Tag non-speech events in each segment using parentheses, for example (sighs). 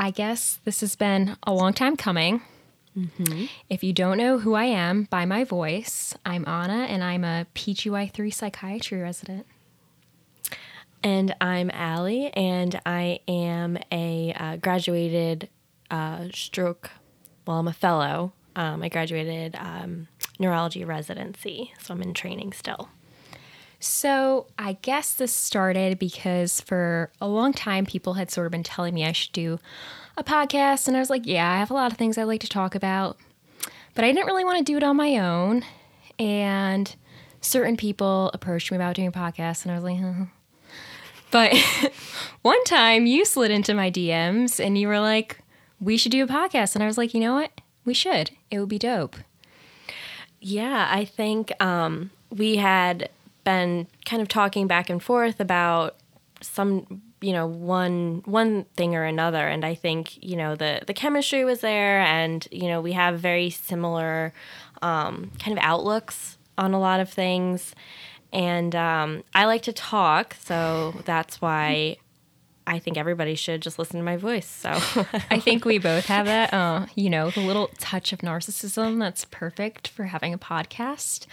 I guess this has been a long time coming. If you don't know who I am by my voice, I'm Anna and I'm a PGY3 psychiatry resident. And I'm Allie, and I am a uh, graduated uh, stroke. Well, I'm a fellow. Um, I graduated um, neurology residency, so I'm in training still. So, I guess this started because for a long time, people had sort of been telling me I should do a podcast. And I was like, yeah, I have a lot of things I'd like to talk about. But I didn't really want to do it on my own. And certain people approached me about doing a podcast, and I was like, huh. But (laughs) one time you slid into my DMs and you were like, we should do a podcast. And I was like, you know what? We should. It would be dope. Yeah, I think um, we had been kind of talking back and forth about some, you know, one one thing or another, and I think you know the the chemistry was there, and you know we have very similar um, kind of outlooks on a lot of things, and um, I like to talk, so that's why. I think everybody should just listen to my voice. So (laughs) I think we both have that, uh, you know, the little touch of narcissism that's perfect for having a podcast.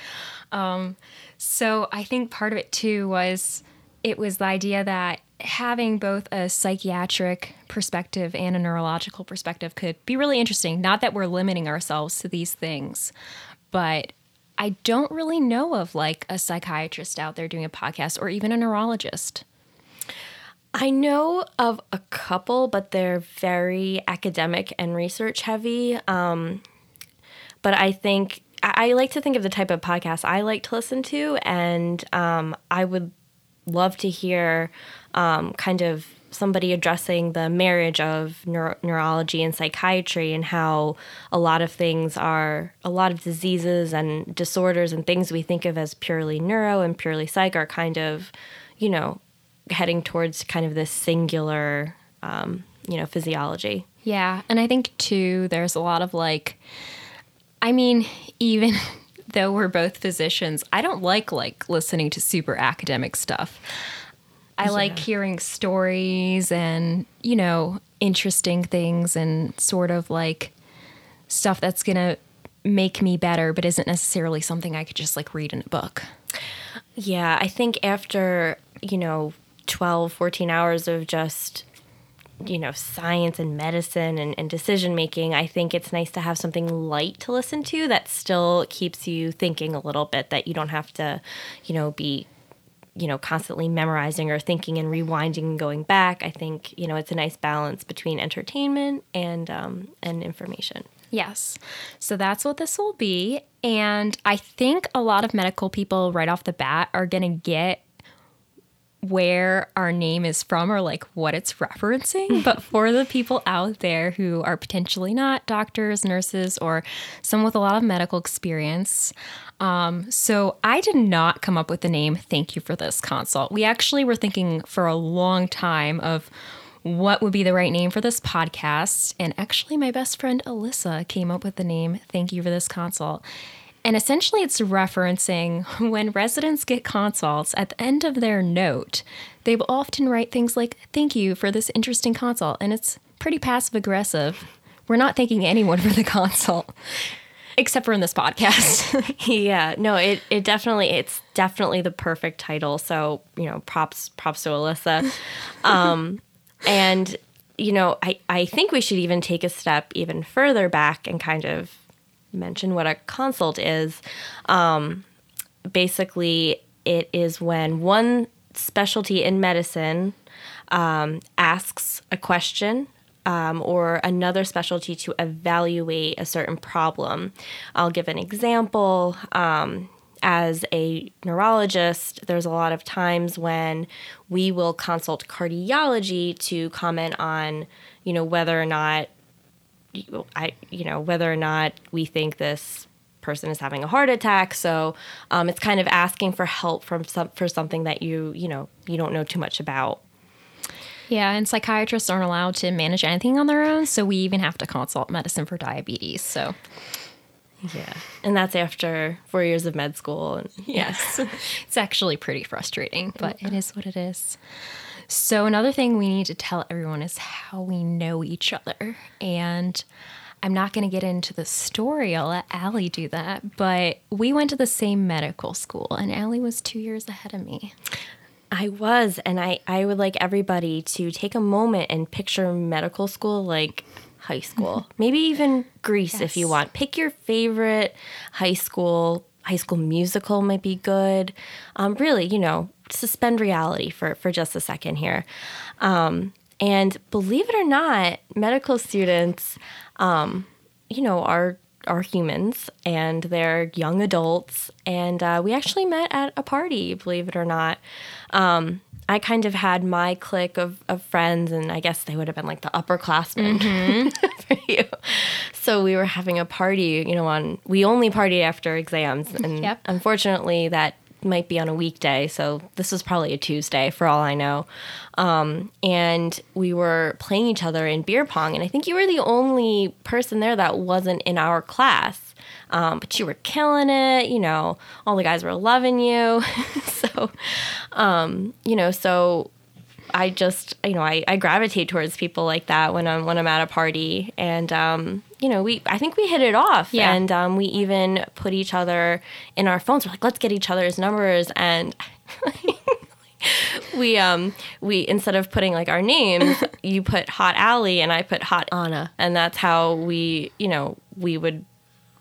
Um, so I think part of it too was it was the idea that having both a psychiatric perspective and a neurological perspective could be really interesting. Not that we're limiting ourselves to these things, but I don't really know of like a psychiatrist out there doing a podcast or even a neurologist. I know of a couple, but they're very academic and research heavy. Um, but I think I I like to think of the type of podcast I like to listen to, and um, I would love to hear um, kind of somebody addressing the marriage of neuro- neurology and psychiatry and how a lot of things are a lot of diseases and disorders and things we think of as purely neuro and purely psych are kind of you know heading towards kind of this singular um, you know physiology Yeah, and I think too there's a lot of like I mean, even (laughs) though we're both physicians, I don't like like listening to super academic stuff. I like hearing stories and, you know, interesting things and sort of like stuff that's going to make me better but isn't necessarily something I could just like read in a book. Yeah, I think after, you know, 12, 14 hours of just, you know, science and medicine and, and decision making, I think it's nice to have something light to listen to that still keeps you thinking a little bit, that you don't have to, you know, be, you know, constantly memorizing or thinking and rewinding and going back. I think, you know, it's a nice balance between entertainment and um, and information. Yes. So that's what this will be. And I think a lot of medical people right off the bat are going to get where our name is from or like what it's referencing. (laughs) but for the people out there who are potentially not doctors, nurses, or someone with a lot of medical experience, um, so I did not come up with the name Thank You for This Consult. We actually were thinking for a long time of what would be the right name for this podcast. And actually, my best friend Alyssa came up with the name Thank You for This Consult. And essentially, it's referencing (laughs) when residents get consults at the end of their note, they will often write things like, Thank you for this interesting consult. And it's pretty passive aggressive. We're not thanking anyone for the (laughs) consult, except for in this podcast. (laughs) yeah no it, it definitely it's definitely the perfect title so you know props props to alyssa um and you know i i think we should even take a step even further back and kind of mention what a consult is um basically it is when one specialty in medicine um, asks a question um, or another specialty to evaluate a certain problem. I'll give an example. Um, as a neurologist, there's a lot of times when we will consult cardiology to comment on, you know, whether or not, I, you know, whether or not we think this person is having a heart attack. So um, it's kind of asking for help from some for something that you, you know, you don't know too much about. yeah, and psychiatrists aren't allowed to manage anything on their own. So we even have to consult medicine for diabetes. So Yeah. And that's after four years of med school. And Yes. (laughs) it's actually pretty frustrating, but it is what it is. So, another thing we need to tell everyone is how we know each other. And I'm not going to get into the story. I'll let Allie do that. But we went to the same medical school, and Allie was two years ahead of me. I was, and I, I would like everybody to take a moment and picture medical school like high school, (laughs) maybe even Grease if you want. Pick your favorite high school. High school musical might be good. Um, really, you know, suspend reality for, for just a second here. Um, and believe it or not, medical students, um, you know, are are humans and they're young adults. And uh, we actually met at a party, believe it or not. Um, I kind of had my clique of, of friends, and I guess they would have been like the upperclassmen (laughs) for you. So we were having a party, you know, on we only party after exams, (laughs) and Yep. unfortunately that might be on a weekday. So this was probably a Tuesday for all I know. Um, and we were playing each other in beer pong, and I think you were the only person there that wasn't in our class. Um, but you were killing it, you know. All the guys were loving you, (laughs) so um, you know. So I just, you know, I, I gravitate towards people like that when I'm when I'm at a party, and um, you know, we I think we hit it off, Yeah. and um, we even put each other in our phones. We're like, let's get each other's numbers, and (laughs) we um we instead of putting like our names, (laughs) you put Hot Allie, and I put Hot Anna, and that's how we, you know, we would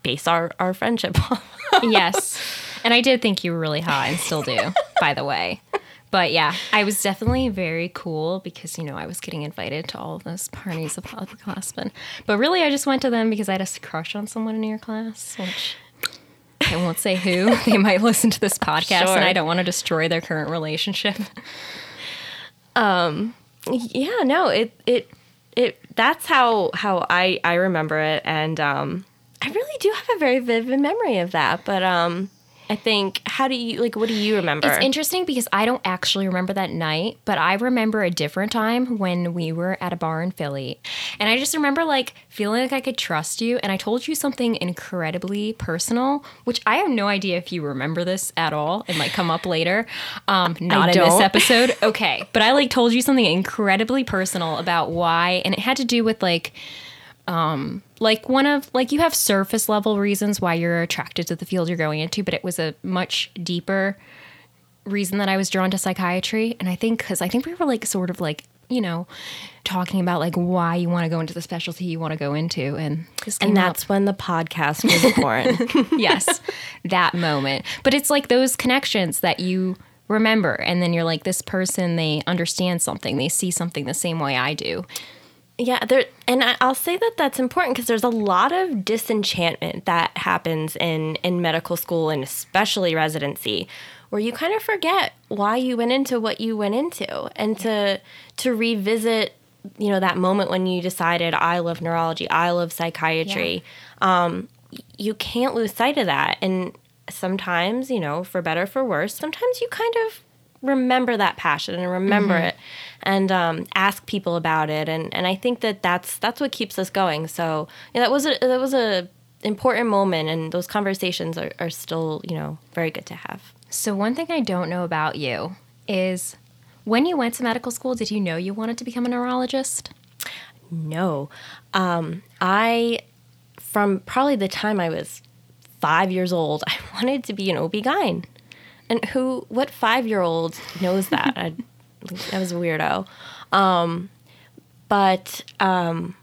base our our friendship off. yes. And I did think you were really hot and still do, by the way. (laughs) But yeah, I was definitely very cool because, you know, I was getting invited to all of those parties of upperclassmen. But really, I just went to them because I had a crush on someone in your class, which I won't say who. (laughs) They might listen to this podcast Sure. and I don't want to destroy their current relationship. (laughs) Um, yeah no it it it that's how how i i remember it and um i really do have a very vivid memory of that but um i think how do you like what do you remember It's interesting because I don't actually remember that night, but I remember a different time when we were at a bar in Philly. And I just remember like feeling like I could trust you. And I told you something incredibly personal, which I have no idea if you remember this at all. It might come up later. Um, not in this don't. episode. (laughs) Okay. But I like told you something incredibly personal about why, and it had to do with like, um, like one of like you have surface level reasons why you're attracted to the field you're going into, but it was a much deeper reason that I was drawn to psychiatry. And I think because I think we were like sort of like you know talking about like why you want to go into the specialty you want to go into, and and up. that's when the podcast was (laughs) born (laughs) yes, that moment. But it's like those connections that you remember, and then you're like, this person, they understand something, they see something the same way I do. Yeah, there, and I, I'll say that that's important because there's a lot of disenchantment that happens in in medical school and especially residency, where you kind of forget why you went into what you went into, and to to revisit, you know, that moment when you decided I love neurology, I love psychiatry. Um, you can't lose sight of that, and sometimes, you know, for better for worse, sometimes you kind of remember that passion and remember Mm-hmm. it and um, ask people about it. And and I think that that's that's what keeps us going. So yeah, that was a that was a important moment and those conversations are, are still you know very good to have. So, one thing I don't know about you is when you went to medical school, did you know you wanted to become a neurologist? no. Um, I from probably the time I was five years old (laughs) I wanted to be an OB-GYN and who what five year old knows that? I, I was a weirdo. Um, but um,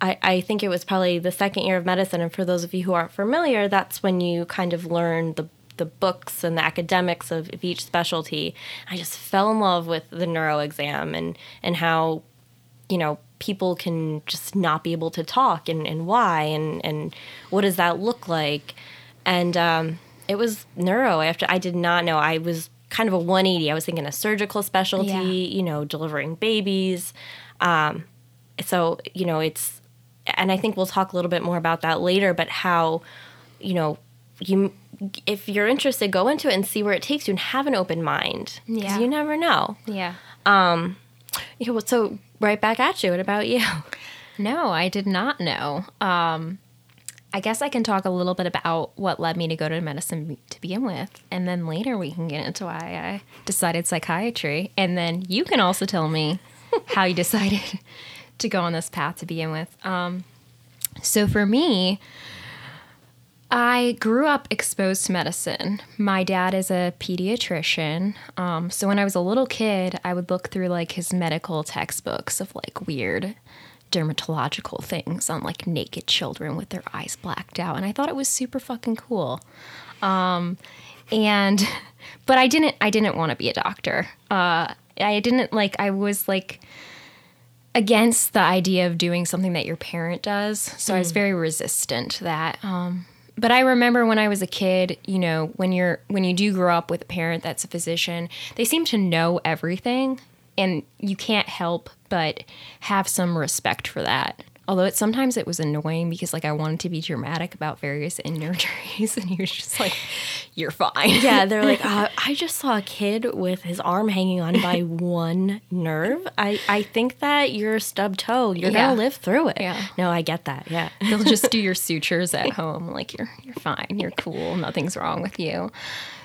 I, I think it was probably the second year of medicine. And for those of you who aren't familiar that's when you kind of learn the the books and the academics of, of each specialty. I just fell in love with the neuro exam and and how you know people can just not be able to talk and, and why and and what does that look like? And um, it was neuro after i did not know i was kind of a 180 i was thinking a surgical specialty Yeah. you know delivering babies um, so you know it's and i think we'll talk a little bit more about that later but how you know you if you're interested go into it and see where it takes you and have an open mind. Yeah. you never know Yeah. yeah, well, so right back at you what about you No, I did not know. Um, I guess I can talk a little bit about what led me to go to medicine to begin with. And then later we can get into why I decided psychiatry. And then you can also tell me (laughs) how you decided to go on this path to begin with. Um, so for me, I grew up exposed to medicine. My dad is a pediatrician. Um, so when I was a little kid, I would look through like his medical textbooks of like weird dermatological things on like naked children with their eyes blacked out. And I thought it was super fucking cool. Um, and, (laughs) but I didn't, I didn't want to be a doctor. Uh, I didn't like, I was like, against the idea of doing something that your parent does. So I was very resistant to that. Um, but I remember when I was a kid, you know, when you're when you do grow up with a parent that's a physician, they seem to know everything and you can't help but have some respect for that. Although it sometimes it was annoying because like I wanted to be dramatic about various injuries, (laughs) and he was just like, "You're fine." Yeah, they're like, (laughs) uh, I just saw a kid with his arm hanging on by (laughs) one nerve. I, I think that you're stubbed toe. You're Yeah. gonna live through it. Yeah. No, I get that. Yeah. They'll just do your sutures at home. Like you're you're fine. You're cool. Nothing's wrong with you.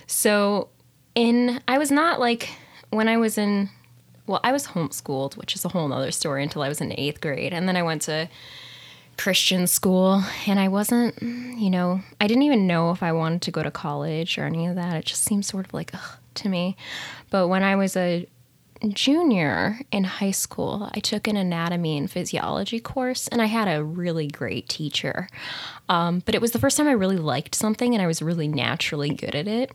So in I was not like when I was in well, I was homeschooled, which is a whole nother story until I was in eighth grade. And then I went to Christian school and I wasn't, you know, I didn't even know if I wanted to go to college or any of that. It just seemed sort of like ugh, to me. But when I was a junior in high school, I took an anatomy and physiology course, and I had a really great teacher. Um, but it was the first time I really liked something, and I was really naturally good at it,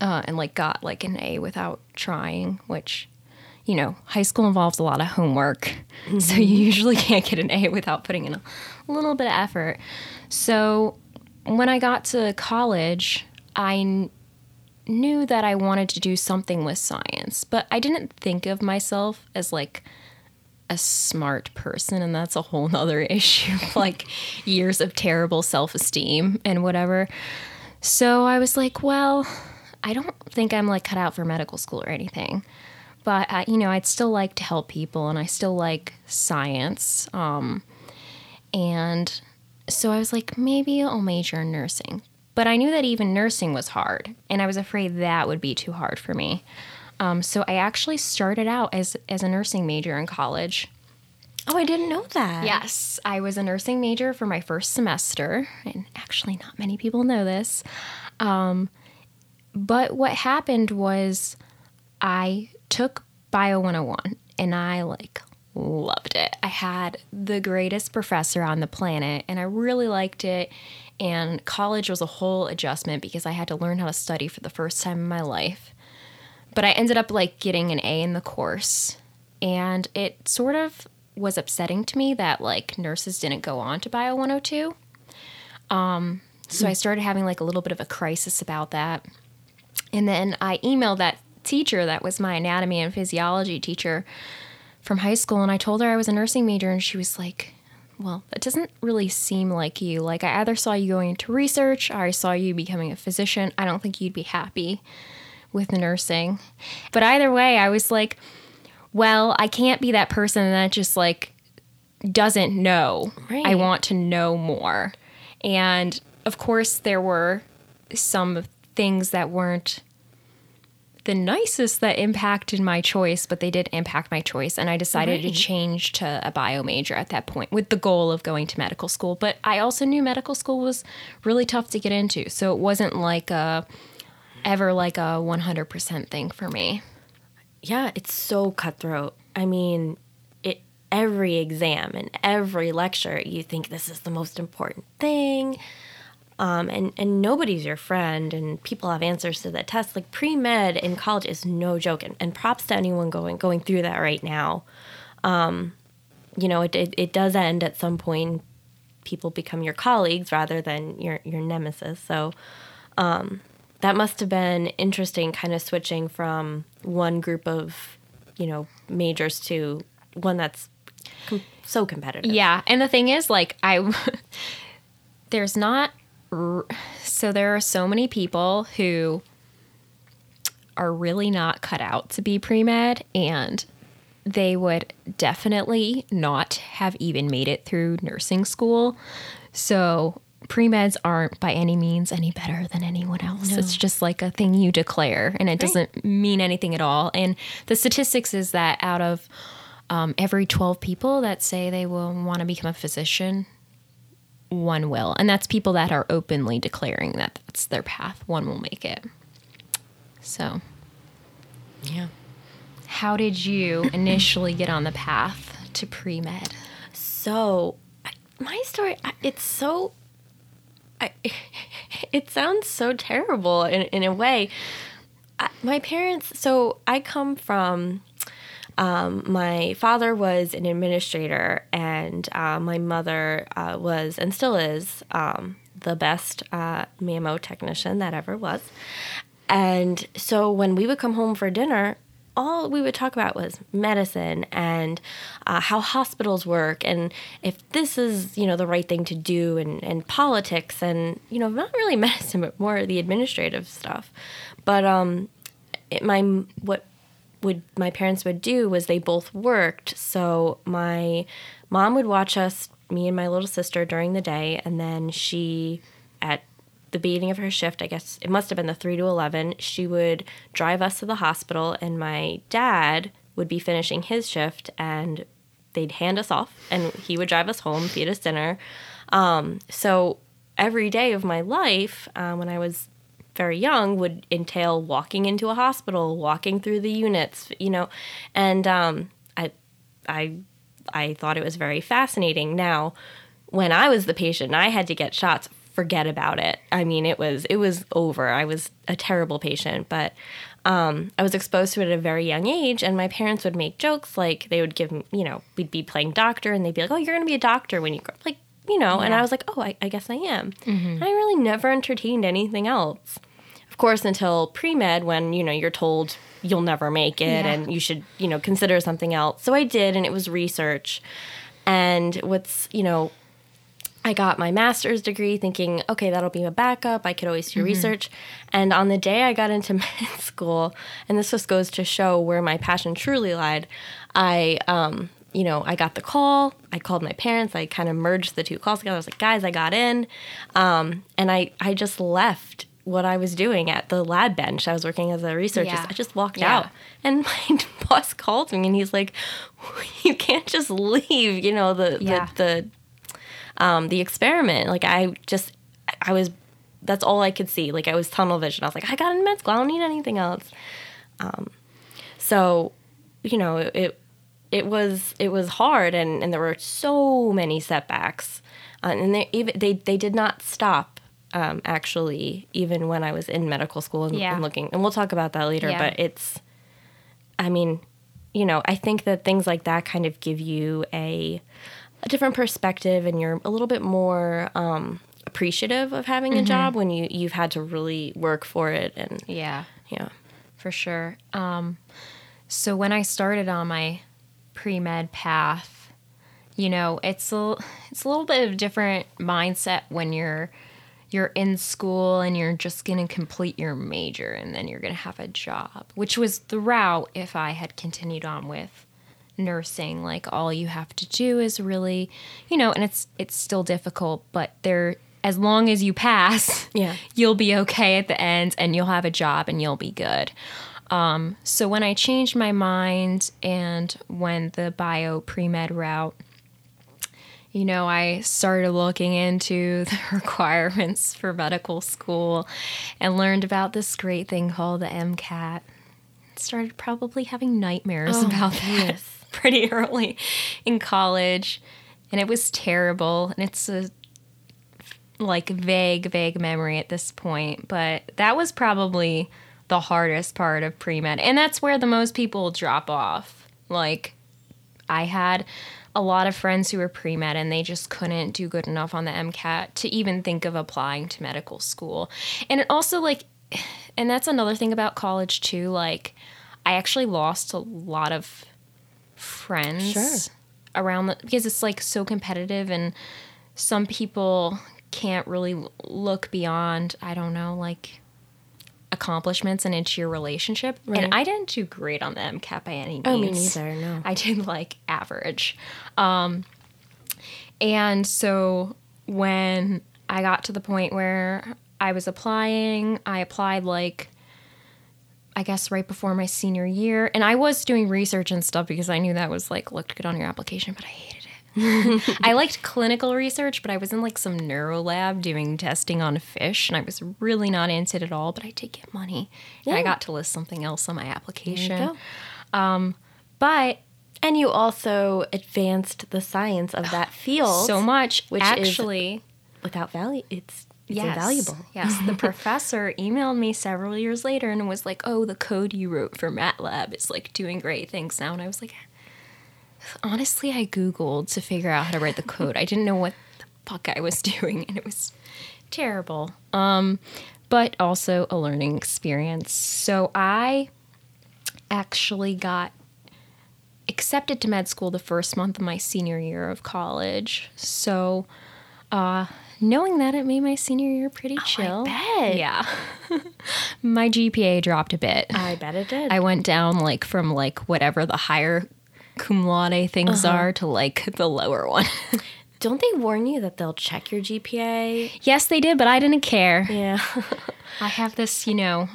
uh, and like got like an A without trying, which. You know, high school involves a lot of homework, (laughs) so you mm-hmm. usually can't get an A without putting in a little bit of effort. So, when I got to college, I knew that I wanted to do something with science, but I didn't think of myself as like a smart person, and that's a whole (laughs) nother issue, (laughs) like years of terrible self esteem and whatever. So I was like, well, I don't think I'm like cut out for medical school or anything. But you know, I'd still like to help people, and I still like science. Um, and so I was like, maybe I'll major in nursing. But I knew that even nursing was hard, and I was afraid that would be too hard for me. Um, so I actually started out as as a nursing major in college. Oh, I didn't know that. Yes, I was a nursing major for my first semester, and actually, not many people know this. Um, but what happened was I took Bio 101 and I like loved it. I had the greatest professor on the planet and I really liked it. And college was a whole adjustment because I had to learn how to study for the first time in my life. But I ended up like getting an A in the course. And it sort of was upsetting to me that like nurses didn't go on to Bio 102. Um, so I started having like a little bit of a crisis about that. And then I emailed that teacher that was my anatomy and physiology teacher from high school and I told her I was a nursing major and she was like, "Well, that doesn't really seem like you. Like I either saw you going into research or I saw you becoming a physician. I don't think you'd be happy with nursing." But either way, I was like, "Well, I can't be that person that just like doesn't know. I want to know more." And of course, there were some things that weren't the nicest that impacted my choice, but they did impact my choice. And I decided to change to a bio major at that point with the goal of going to medical school. But I also knew medical school was really tough to get into. So it wasn't like a ever like a 100% thing for me. Yeah, it's so cutthroat. I mean, it every exam and every lecture, you think this is the most important thing. Um, and, and nobody's your friend, and people have answers to that test. Like pre med in college is no joke, and, and props to anyone going going through that right now. Um, you know, it, it it does end at some point. People become your colleagues rather than your your nemesis. So um, that must have been interesting, kind of switching from one group of you know majors to one that's com- so competitive. Yeah, and the thing is, like, I (laughs) there's not so there are so many people who are really not cut out to be pre med, and they would definitely not have even made it through nursing school So pre meds aren't by any means any better than anyone else. It's just like a thing you declare and it doesn't mean anything at all. And the statistics is that out of um, every 12 people that say they will want to become a physician, one will. And that's people that are openly declaring that that's their path. One will make it. So, Yeah. how did you initially get on the path to pre med? So, I- my story, I- it's so. I, (laughs) it sounds so terrible in, in a way. I, my parents, so I come from. Um, my father was an administrator, and uh, my mother uh, was and still is um, the best uh, technician that ever was. And so when we would come home for dinner, all we would talk about was medicine and uh, how hospitals work and if this is you know the right thing to do and, and politics and you know not really (laughs) medicine but more the administrative stuff but um it, my what would my parents would do was they both worked so my mom would watch us me and my little sister during the day and then she at the beginning of her shift, I guess it must have been the 3 to 11, she would drive us to the hospital, and my dad would be finishing his shift, and they'd hand us off, and he would drive us home, feed us dinner. Um, so every day of my life, uh, when I was very young, would entail walking into a hospital, walking through the units, you know, and um, I, I, I thought it was very fascinating. Now, when I was the patient and I had to get shots, forget about it. I mean, it was it was over. I was a terrible patient, but um, I was exposed to it at a very young age, and my parents would make jokes like they would give me, you know, we'd be playing doctor, and they'd be like, "Oh, you're going to be a doctor when you grow up," like you know, and I was like, "Oh, I, I guess I am." I really never entertained anything else. Of course, until pre med, when you know you're told you'll never make it, Yeah. and you should you know consider something else. So I did, and it was research. And what's you know I got my master's degree thinking, okay, that'll be a backup. I could always do research. And on the day I got into (laughs) med school, and this just goes to show where my passion truly lied, I, um, you know, I got the call. I called my parents. I kind of merged the two calls together. I was like, guys, I got in. Um, and I, I just left what I was doing at the lab bench. I was working as a researcher. Yeah. I just walked Yeah. out. And (laughs) my boss called me and he's like, (laughs) you can't just leave, you know, the, Yeah. the, the um, the experiment. Like I just, I was, that's all I could see. Like I was tunnel vision. I was like, I got in med school. I don't need anything else. Um, so, you know, it, it, was, it was hard, and, and there were so many setbacks, uh, and they even they they did not stop. Um, actually, even when I was in medical school and, Yeah. and looking, and we'll talk about that later. Yeah. But it's, I mean, you know, I think that things like that kind of give you a a different perspective and you're a little bit more um, appreciative of having Mm-hmm. a job when you you've had to really work for it and Yeah. yeah for sure. Um, so when I started on my pre med path, you know, it's a it's a little bit of a different mindset when you're you're in school and you're just gonna complete your major and then you're gonna have a job, which was the route if I had continued on with nursing like all you have to do is really you know and it's it's still difficult but there as long as you pass (laughs) Yeah. (laughs) you'll be okay at the end and you'll have a job and you'll be good um, so when i changed my mind and when the bio pre-med route you know i started looking into (laughs) the requirements for medical school and learned about this great thing called the mcat started probably having nightmares Oh, about that (laughs) pretty early in college and it was terrible and it's a like vague vague memory at this point but that was probably the hardest part of pre-med and that's where the most people drop off. Like i had a lot of friends who were pre-med and they just couldn't do good enough on the mcat to even think of applying to medical school and it also like (sighs) and that's another thing about college too like i actually lost a lot of friends Sure. around the because it's like so competitive and some people can't really look beyond i don't know like accomplishments and into your relationship Right. and i didn't do great on the mcat by any means oh me neither no I did like average. Um, and so when I got to the point where I was applying, I applied like I guess right before my senior year, and I was doing research and stuff because I knew that was like looked good on your application, but I hated. (laughs) I liked clinical research, but I was in like some neuro lab doing testing on fish, and I was really not into it at all. But I did get money, and I got to list something else on my application. go. Um, but And you also advanced the science of that (sighs) field so much, which is- actually. without value. It's, it's Yes. invaluable. Yes. The (laughs) professor emailed me several years later and was like, Oh, the code you wrote for MATLAB is like doing great things now. And I was like, Honestly, I Googled to figure out how to write the code. I didn't know what the fuck I was (laughs) doing, and it was terrible. Um, but also a learning experience. So I actually got accepted to med school the first month of my senior year of college. So uh, knowing that it made my senior year pretty chill. bet. Yeah. (laughs) my GPA dropped a bit. I bet it did. I went down like from like whatever the higher cum laude things are to like the lower one. (laughs) Don't they warn you that they'll check your GPA? yes, they did, but I didn't care. Yeah. (laughs) I have this, you know,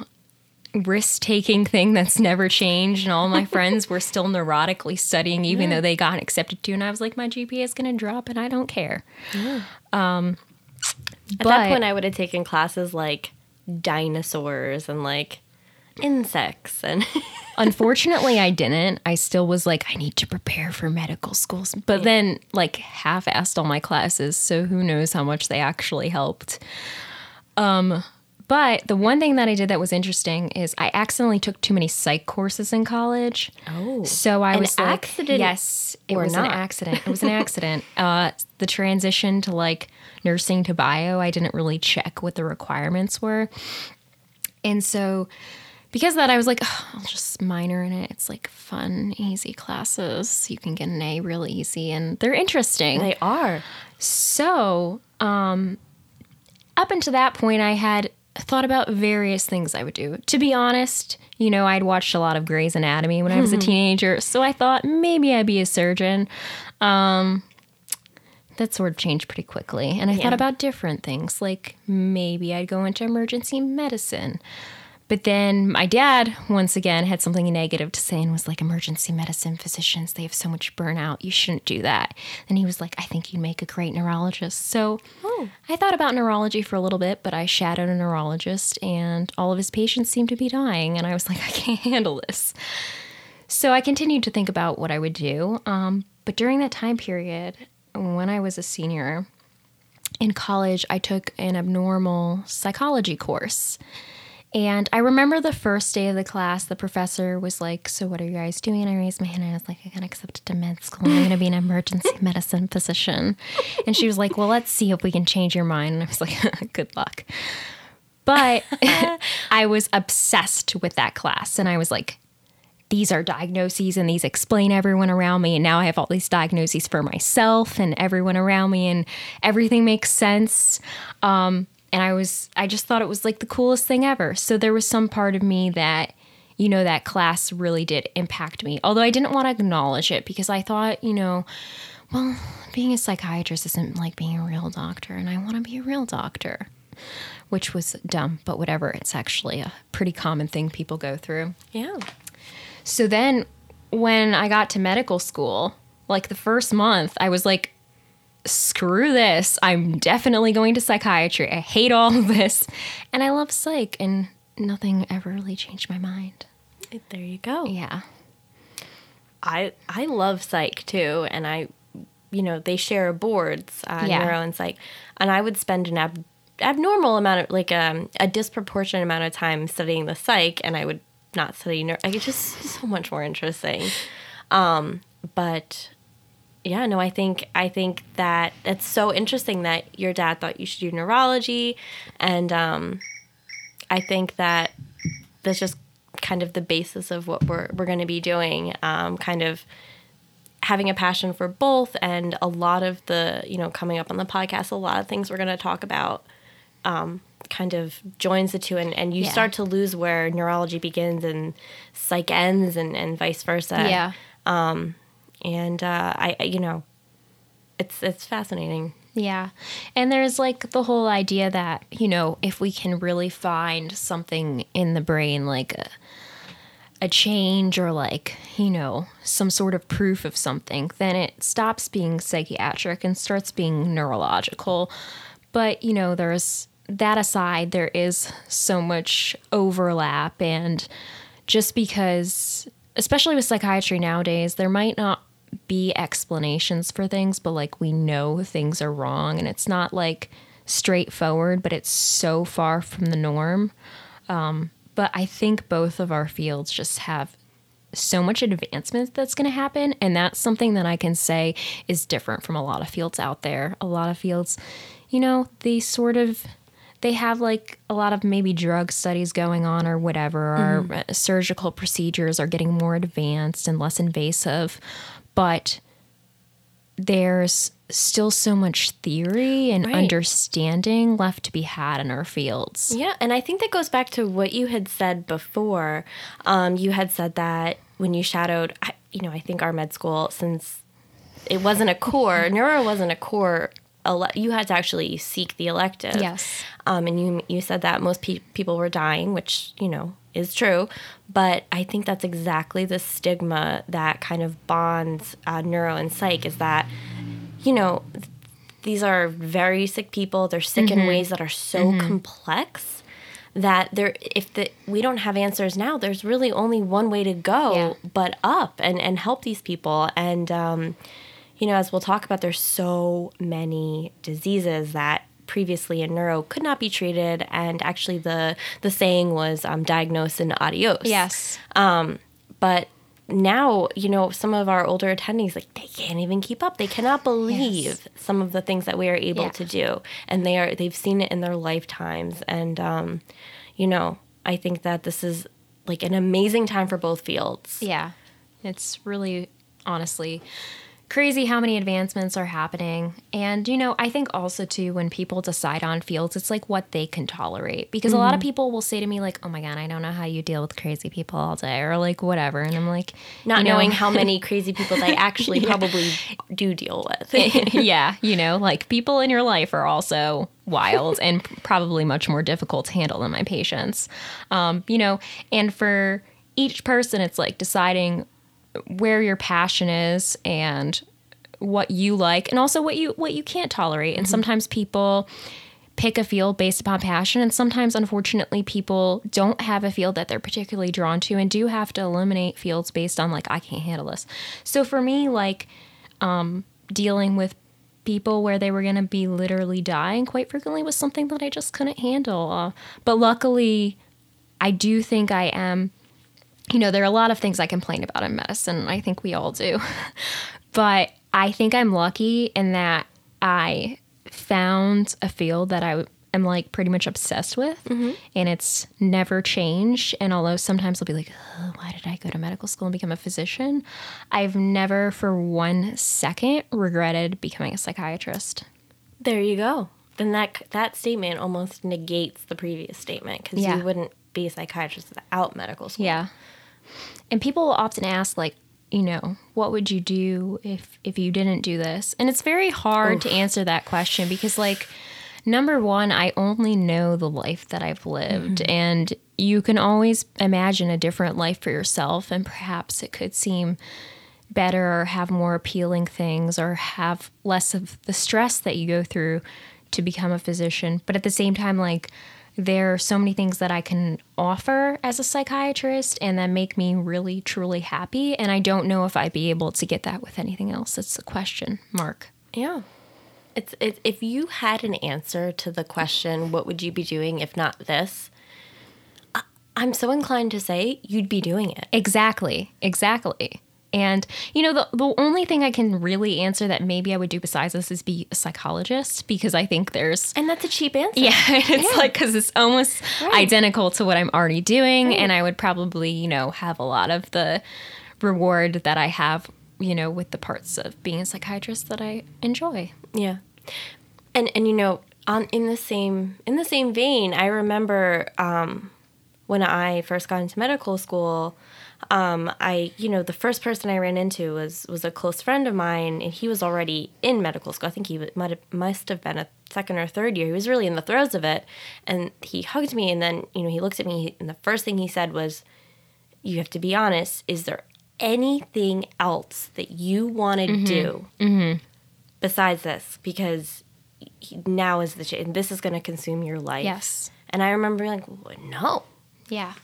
risk taking thing that's never changed, and all my friends were still neurotically studying, (laughs) even though they got accepted to. And I was like, my GPA is going to drop, and I don't care. Um, At but that point, I would have taken classes like dinosaurs and like insects and (laughs) unfortunately, I didn't. I still was like, I need to prepare for medical schools, but then like half assed all my classes, so who knows how much they actually helped. Um, but the one thing that I did that was interesting is I accidentally took too many psych courses in college. Oh. So I was like, accident yes, it was not? an accident. It was an accident. (laughs) uh, the transition to like nursing to bio, I didn't really check what the requirements were, and so because of that, I was like, "Ugh, I'll just minor in it. It's like fun, easy classes. You can get an A real easy, and they're interesting. they are. So, um, up until that point, I had thought about various things I would do. To be honest, you know, I'd watched a lot of Grey's Anatomy when I was a (laughs) teenager, so I thought maybe I'd be a surgeon. Um, that sort of changed pretty quickly. And I Yeah. thought about different things, like maybe I'd go into emergency medicine. But then my dad, once again, had something negative to say and was like, emergency medicine physicians, they have so much burnout. You shouldn't do that. And he was like, I think you'd make a great neurologist. So I thought about neurology for a little bit, but I shadowed a neurologist and all of his patients seemed to be dying. And I was like, I can't (laughs) handle this. So I continued to think about what I would do. Um, but during that time period, when I was a senior in college, I took an abnormal psychology course. And I remember the first day of the class, the professor was like, So, what are you guys doing? And I raised my hand and I was like, I got accepted to med school. I'm going to be an emergency (laughs) medicine physician. And she was like, Well, let's see if we can change your mind. And I was like, (laughs) Good luck. But (laughs) I was obsessed with that class. And I was like, these are diagnoses and these explain everyone around me. And now I have all these diagnoses for myself and everyone around me, and everything makes sense. Um, and I was, I just thought it was like the coolest thing ever. So there was some part of me that, you know, that class really did impact me. Although I didn't want to acknowledge it because I thought, you know, well, being a psychiatrist isn't like being a real doctor, and I want to be a real doctor, which was dumb, but whatever. It's actually a pretty common thing people go through. Yeah. So then when I got to medical school, like the first month, I was like, screw this. I'm definitely going to psychiatry. I hate all of this. And I love psych, and nothing ever really changed my mind. There you go. Yeah. I I love psych too, and I, you know, they share boards, uh, Yeah. neuro and psych, and I would spend an ab- abnormal amount of like um, a disproportionate amount of time studying the psych, and I would not study neuro. Like it's just so much more interesting. Um, but yeah, no, I think I think that it's so interesting that your dad thought you should do neurology, and um, I think that that's just kind of the basis of what we're we're going to be doing. Um, kind of having a passion for both, and a lot of the you know coming up on the podcast, a lot of things we're going to talk about. Um, kind of joins the two and, and you Yeah. start to lose where neurology begins and psych ends and, and vice versa Yeah. And uh, I, you know it's it's fascinating Yeah. And there's like the whole idea that, you know, if we can really find something in the brain, like a, a change or like, you know, some sort of proof of something, then it stops being psychiatric and starts being neurological. But, you know, there's that aside, there is so much overlap. And just because, especially with psychiatry nowadays, there might not be explanations for things, but like we know things are wrong and it's not like straightforward, but it's so far from the norm. Um, but I think both of our fields just have so much advancement that's going to happen. And that's something that I can say is different from a lot of fields out there. A lot of fields, you know, they sort of they have like a lot of maybe drug studies going on or whatever mm-hmm. or surgical procedures are getting more advanced and less invasive but there's still so much theory and right. understanding left to be had in our fields. Yeah, and I think that goes back to what you had said before. Um, you had said that when you shadowed, you know, I think our med school, since it wasn't a core, (laughs) neuro wasn't a core. Ele- you had to actually seek the elective. Yes. Um, and you you said that most pe- people were dying, which you know is true. But I think that's exactly the stigma that kind of bonds uh, neuro and psych is that, you know, these are very sick people. They're sick mm-hmm. in ways that are so mm-hmm. complex that there if the we don't have answers now there's really only one way to go yeah. but up and and help these people and um you know as we'll talk about there's so many diseases that previously in neuro could not be treated. And actually the the saying was um, diagnose and adios. Yes. Um, but now you know some of our older attendees like they can't even keep up. They cannot believe yes. some of the things that we are able yeah. to do. And they are they've seen it in their lifetimes. And um, you know i think that this is like an amazing time for both fields. Yeah. It's really honestly crazy how many advancements are happening. And, you know, I think also too, when people decide on fields, it's like what they can tolerate. Because mm-hmm. a lot of mm-hmm. people will say to me, like, oh my God, I don't know how you deal with crazy people all day or like whatever. And I'm like, not you know, knowing how (laughs) many crazy people they actually (laughs) yeah. probably do deal with. (laughs) yeah. You know, like people in your life are also wild and probably much more difficult to handle than my patients. Um, you know, and for each person, it's like deciding where your passion is and what you like and also what you what you can't tolerate and mm-hmm. sometimes people pick a field based upon passion and sometimes unfortunately people don't have a field that they're particularly drawn to and do have to eliminate fields based on like I can't handle this. So for me like um dealing with people where they were going to be literally dying quite frequently was something that I just couldn't handle. Uh, but luckily I do think I am you know, there are a lot of things I complain about in medicine. I think we all do. (laughs) but I think I'm lucky in that I found a field that I am like pretty much obsessed with mm-hmm. and it's never changed. And although sometimes I'll be like, oh, why did I go to medical school and become a physician? I've never for one second regretted becoming a psychiatrist. There you go. Then that that statement almost negates the previous statement because yeah. you wouldn't be a psychiatrist without medical school. Yeah. And people often ask, like, you know, what would you do if if you didn't do this? And it's very hard Oof. to answer that question because, like, number one, I only know the life that I've lived, mm-hmm. and you can always imagine a different life for yourself, and perhaps it could seem better or have more appealing things or have less of the stress that you go through to become a physician. But at the same time, like, there are so many things that I can offer as a psychiatrist and that make me really, truly happy. And I don't know if I'd be able to get that with anything else. It's a question mark. Yeah. It's, it's if you had an answer to the question, what would you be doing if not this? I'm so inclined to say you'd be doing it. Exactly. Exactly. And, you know, the, the only thing I can really answer that maybe I would do besides this is be a psychologist because I think there's. And that's a cheap answer. Yeah. (laughs) It's yeah. like, because it's almost right. identical to what I'm already doing. Right. And I would probably, you know, have a lot of the reward that I have, you know, with the parts of being a psychiatrist that I enjoy. Yeah. And, and, you know, on in the same in the same vein, I remember um, when I first got into medical school, um, I, you know, the first person I ran into was was a close friend of mine, and he was already in medical school. I think he might have, must have been a second or third year. He was really in the throes of it, and he hugged me, and then you know he looked at me, and the first thing he said was, "You have to be honest. Is there anything else that you want to Mm-hmm. do besides this? Because now is the ch- and this is going to consume your life." Yes. And I remember being like, "No." Yeah.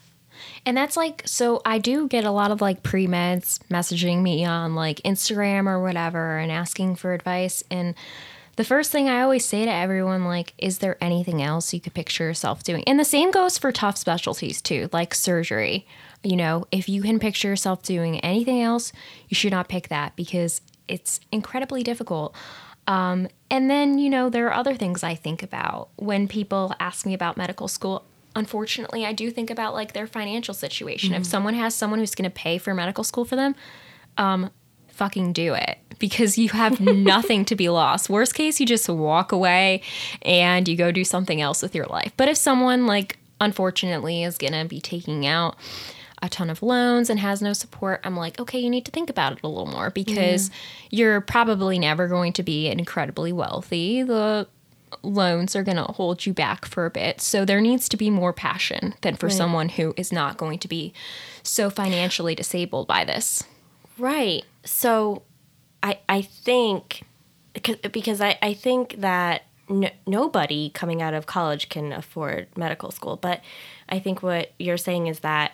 And that's like, so I do get a lot of like pre meds messaging me on like Instagram or whatever and asking for advice. And the first thing I always say to everyone, like, is there anything else you could picture yourself doing? And the same goes for tough specialties too, like surgery. You know, if you can picture yourself doing anything else, you should not pick that because it's incredibly difficult. Um, and then, you know, there are other things I think about when people ask me about medical school. Unfortunately, I do think about like their financial situation. If someone has someone who's going to pay for medical school for them, um, fucking do it because you have (laughs) nothing to be lost. Worst case, you just walk away and you go do something else with your life. But if someone like unfortunately is going to be taking out a ton of loans and has no support, I'm like, okay, you need to think about it a little more because you're probably never going to be incredibly wealthy. The loans are going to hold you back for a bit. So there needs to be more passion than for someone who is not going to be so financially disabled by this. Right. So I I think because, because I, I think that n- nobody coming out of college can afford medical school, but I think what you're saying is that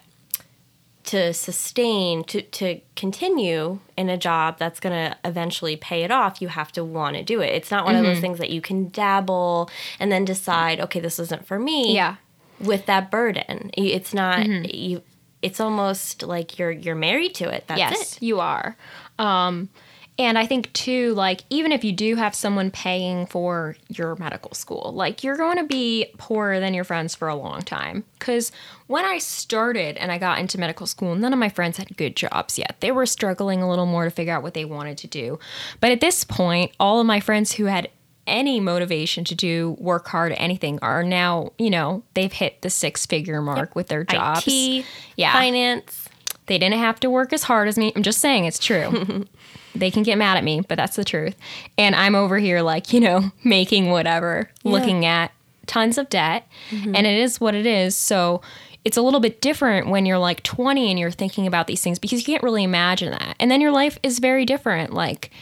to sustain to to continue in a job that's going to eventually pay it off you have to want to do it. It's not one of those things that you can dabble and then decide okay this isn't for me Yeah. with that burden. It's not you it's almost like you're you're married to it. That's yes, it. you are. Um, and I think too, like even if you do have someone paying for your medical school, like you're going to be poorer than your friends for a long time. Because when I started and I got into medical school, none of my friends had good jobs yet. They were struggling a little more to figure out what they wanted to do. But at this point, all of my friends who had any motivation to do work hard at anything are now, you know, they've hit the six figure mark with their jobs. IT, Yeah. finance. They didn't have to work as hard as me. I'm just saying it's true. (laughs) they can get mad at me, but that's the truth. And I'm over here, like, you know, (laughs) making whatever, looking at tons of debt. And it is what it is. So it's a little bit different when you're like 20 and you're thinking about these things because you can't really imagine that. And then your life is very different. Like,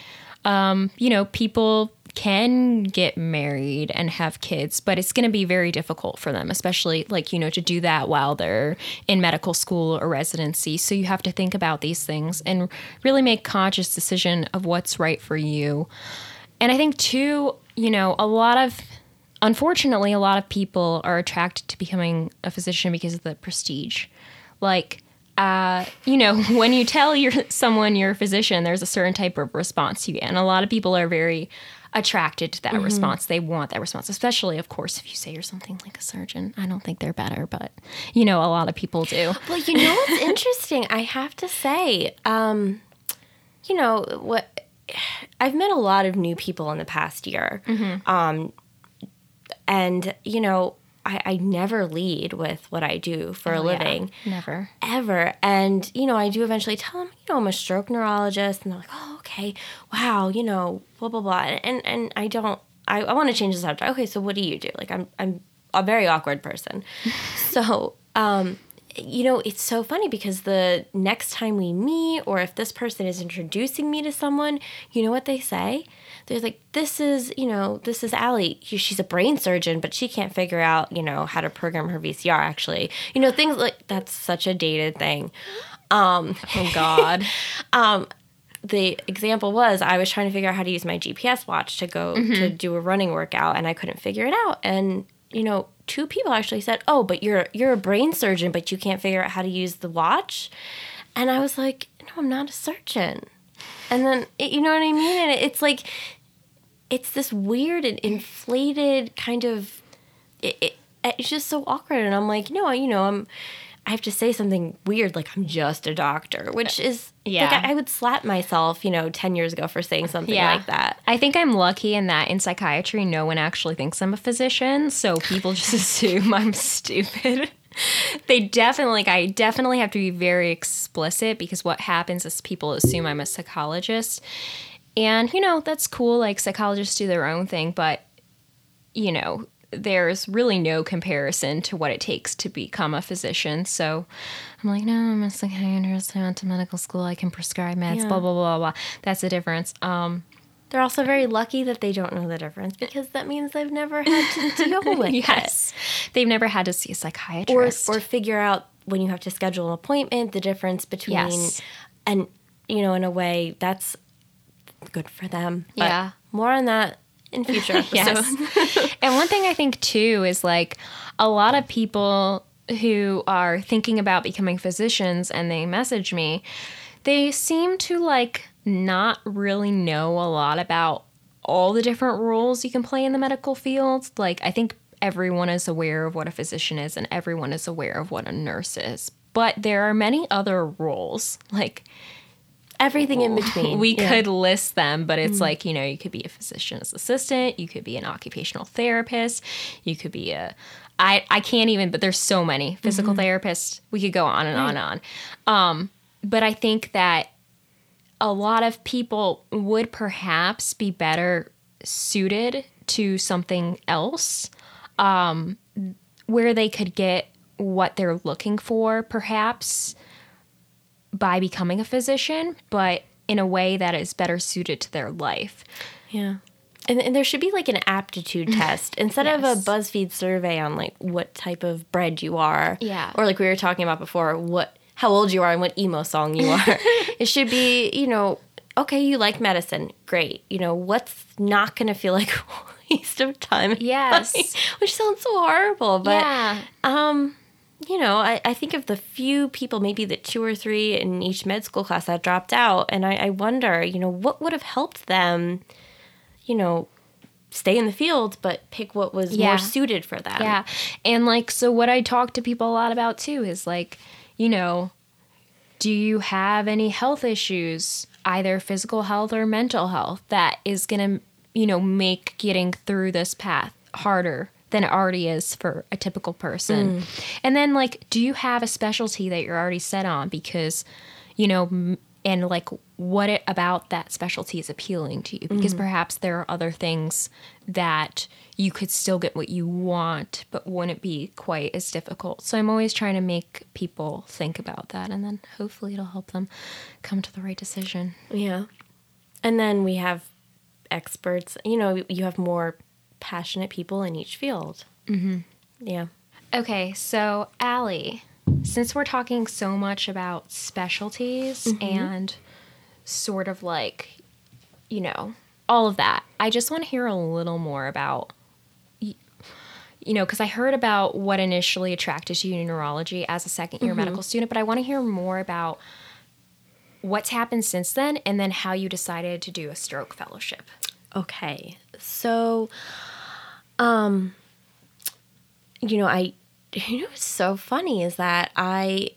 um, you know, people can get married and have kids, but it's going to be very difficult for them, especially like, you know, to do that while they're in medical school or residency. So you have to think about these things and really make conscious decision of what's right for you. And I think too, you know, a lot of unfortunately a lot of people are attracted to becoming a physician because of the prestige. Like uh, you know, (laughs) when you tell your someone you're a physician, there's a certain type of response you get, and a lot of people are very attracted to that response. They want that response, especially, of course, if you say you're something like a surgeon. I don't think they're better, but you know, a lot of people do. (gasps) Well, you know what's interesting? I have to say, um, you know what? I've met a lot of new people in the past year, um, and you know, I, I never lead with what I do for a Oh, yeah. living. Never. ever. And, you know, I do eventually tell them, you know, I'm a stroke neurologist. And they're like, oh, okay. Wow, you know, blah, blah, blah. And, and I don't, I, I want to change the subject. Okay, so what do you do? Like, I'm, I'm a very awkward person. (laughs) so, um, you know, it's so funny because the next time we meet, or if this person is introducing me to someone, you know what they say? They're like, this is, you know, this is Allie. She's a brain surgeon, but she can't figure out, you know, how to program her VCR, actually. You know, things like that's such a dated thing. Um, Oh God. (laughs) um, the example was I was trying to figure out how to use my GPS watch to go to do a running workout, and I couldn't figure it out. And you know, two people actually said, "Oh, but you're you're a brain surgeon, but you can't figure out how to use the watch." And I was like, "No, I'm not a surgeon." And then it- you know what I mean? And it's like it's this weird and inflated kind of it, it, it's just so awkward and i'm like no you know i'm i have to say something weird like i'm just a doctor which is Yeah. like I, I would slap myself you know 10 years ago for saying something Yeah. like that I think I'm lucky in that in psychiatry, no one actually thinks I'm a physician. So people just (laughs) assume I'm stupid. (laughs) they definitely like I definitely have to be very explicit because what happens is people assume I'm a psychologist. And you know, that's cool like psychologists do their own thing, but you know, there's really no comparison to what it takes to become a physician. So I'm like, no, I'm a psychiatrist. I understand I went to medical school. I can prescribe meds. Yeah. Blah blah blah blah. That's the difference. Um, They're also very lucky that they don't know the difference because that means they've never had to (laughs) deal with it. yes, they've never had to see a it. Or, psychiatrist. or figure out when you have to schedule an appointment the difference between Yes. and you know in a way that's good for them. But Yeah. More on that in future. (laughs) Yes. and one thing I think too is like a lot of people who are thinking about becoming physicians and they message me, they seem to like not really know a lot about all the different roles you can play in the medical field. Like I think everyone is aware of what a physician is and everyone is aware of what a nurse is. But there are many other roles. Like Everything in (laughs) between. we Yeah. could list them, but it's like, you know, you could be a physician's assistant, you could be an occupational therapist, you could be a I I can't even, but there's so many physical therapists. We could go on and on and on. Um, but I think that a lot of people would perhaps be better suited to something else um, where they could get what they're looking for, perhaps by becoming a physician, but in a way that is better suited to their life. Yeah. And, and there should be like an aptitude (laughs) test instead of a BuzzFeed survey on like what type of bread you are. Yeah. Or like we were talking about before, what how old you are and what emo song you are. (laughs) it should be, you know, okay, you like medicine. Great. You know, what's not going to feel like (laughs) a waste of time? Yes. Which sounds so horrible, but yeah. um, you know, I, I think of the few people, maybe the two or three in each med school class that dropped out, and I, I wonder, you know, what would have helped them, you know, stay in the field, but pick what was Yeah. more suited for them. Yeah. And like, so what I talk to people a lot about too is like, you know, do you have any health issues, either physical health or mental health, that is going to, you know, make getting through this path harder than it already is for a typical person? Mm. And then, like, do you have a specialty that you're already set on? Because, you know, and like what it about that specialty is appealing to you because mm-hmm. perhaps there are other things that you could still get what you want but wouldn't be quite as difficult so i'm always trying to make people think about that and then hopefully it'll help them come to the right decision Yeah. And then we have experts, you know, you have more passionate people in each field. Mm-hmm. Yeah. okay so Allie, since we're talking so much about specialties and sort of like you know all of that i just want to hear a little more about you know because i heard about what initially attracted you to neurology as a second year medical student but i want to hear more about what's happened since then and then how you decided to do a stroke fellowship Okay. So, um, you know, I, (laughs) you know, what's so funny is that I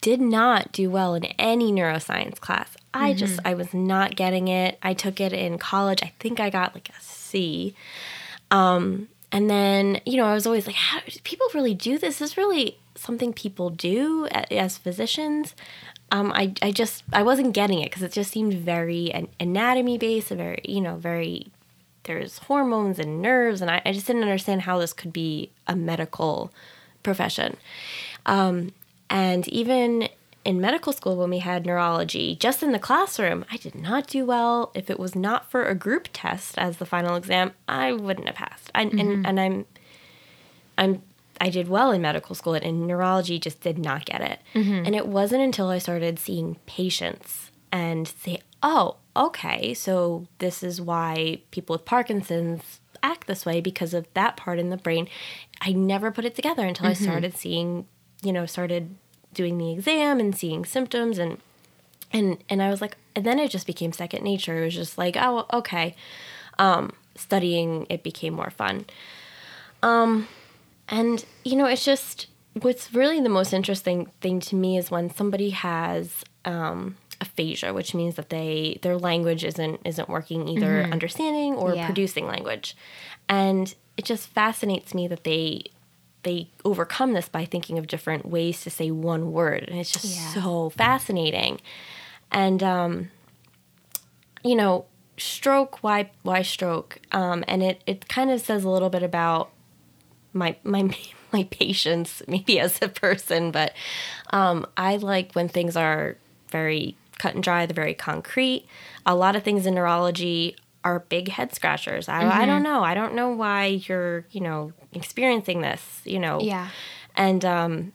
did not do well in any neuroscience class. I just, I was not getting it. I took it in college. I think I got like a C. Um, and then, you know, I was always like, how do people really do this? Is this really something people do as physicians? Um, I, I just, I wasn't getting it because it just seemed very an- anatomy based, very, you know, very, there's hormones and nerves. And I, I just didn't understand how this could be a medical profession. Um, and even in medical school, when we had neurology, just in the classroom, I did not do well. If it was not for a group test as the final exam, I wouldn't have passed. I, and, and I'm, I'm, I did well in medical school, and in neurology, just did not get it. And it wasn't until I started seeing patients and say, oh, okay, so this is why people with Parkinson's act this way because of that part in the brain. I never put it together until I started seeing, you know, started doing the exam and seeing symptoms and and and I was like and then it just became second nature. It was just like, oh, okay. Um studying it became more fun. Um and you know, it's just what's really the most interesting thing to me is when somebody has um aphasia, which means that they their language isn't isn't working either understanding or Yeah. producing language. And it just fascinates me that they they overcome this by thinking of different ways to say one word, and it's just Yeah. so fascinating. And um, you know, stroke. Why why stroke? Um, and it it kind of says a little bit about my my (laughs) my patience maybe as a person but um, i like when things are very cut and dry they're very concrete a lot of things in neurology are big head scratchers I, I don't know i don't know why you're you know experiencing this you know Yeah. and um,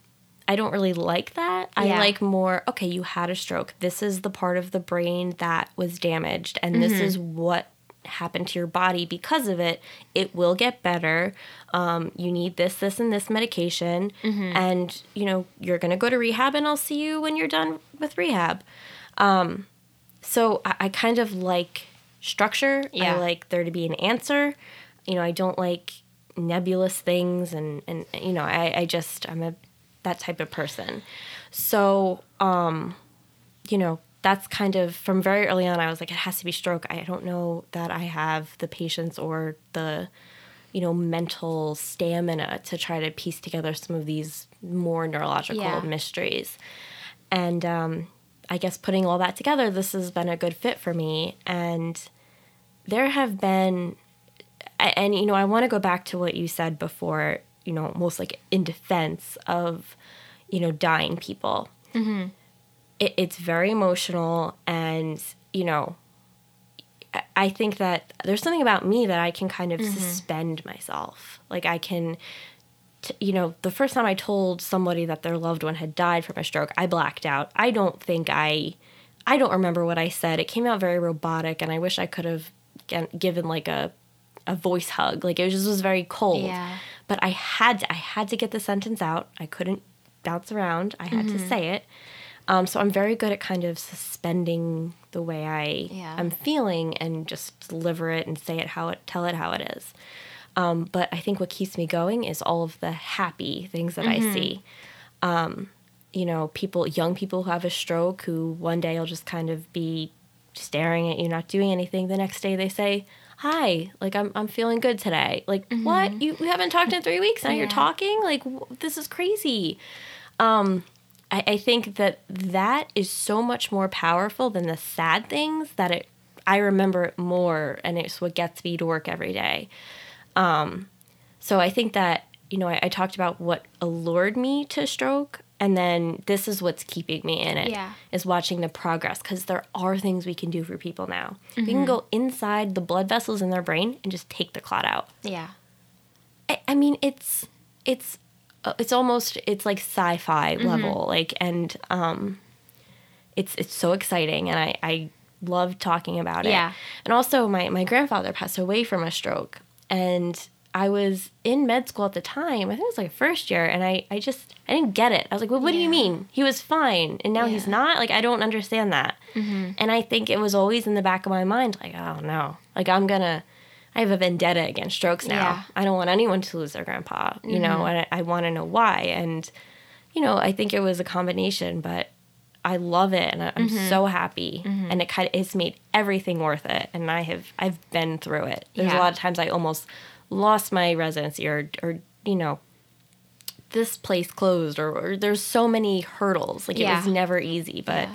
I don't really like that. I like more, okay, you had a stroke. This is the part of the brain that was damaged, and this is what happened to your body because of it. It will get better. Um, you need this, this, and this medication, and you know you're gonna go to rehab, and I'll see you when you're done with rehab. Um, so I, I kind of like structure. Yeah. I like there to be an answer. You know, I don't like nebulous things and and you know, I, I just I'm a that type of person. So, um, you know, that's kind of from very early on I was like, it has to be stroke. I don't know that I have the patience or the you know, mental stamina to try to piece together some of these more neurological Yeah. mysteries. And um, I guess putting all that together, this has been a good fit for me. And there have been, and you know, I want to go back to what you said before, you know, almost like in defense of, you know, dying people. Mm-hmm. It, it's very emotional, and you know, I- I think that there's something about me that I can kind of mm-hmm. suspend myself. Like I can, t- you know, the first time I told somebody that their loved one had died from a stroke, I blacked out. I don't think I, I don't remember what I said. It came out very robotic, and I wish I could have given like a, a voice hug. Like it just was very cold. Yeah. But I had to, I had to get the sentence out. I couldn't bounce around. I had to say it. Um, so I'm very good at kind of suspending the way I Yeah. am feeling and just deliver it and say it how it tell it how it is. Um, but I think what keeps me going is all of the happy things that I see. Um, you know, people, young people who have a stroke, who one day will just kind of be staring at you, not doing anything. The next day they say, "Hi, like I'm I'm feeling good today." Like what? You we haven't talked in three weeks. Now you're talking. Like w- this is crazy. I, I think that that is so much more powerful than the sad things that it I remember it more and it's what gets me to work every day. Um, so I think that, you know, I, I talked about what allured me to stroke and then this is what's keeping me in it is Yeah. watching the progress because there are things we can do for people now. We can go inside the blood vessels in their brain and just take the clot out. Yeah. I, I mean, it's it's uh, it's almost it's like sci-fi Mm-hmm. level, like, and um, it's it's so exciting, and I I love talking about it. Yeah. And also, my my grandfather passed away from a stroke, and I was in med school at the time. I think it was like first year, and I I just I didn't get it. I was like, well, what do you mean? He was fine, and now he's Yeah. Mm-hmm. not. Like, I don't understand that. And I think it was always in the back of my mind, like, oh no, like I'm gonna. I have a vendetta against strokes now. Yeah. Mm-hmm. I don't want anyone to lose their grandpa, you know, and I, I want to know why. And, you know, I think it was a combination, but I love it and I, I'm Mm-hmm. so happy. And it kind of, it's made everything worth it. And I have, I've been through it. There's a lot of times I almost lost my residency or, or, you know, this place closed or, or there's so many hurdles. Like it was never easy, but Yeah.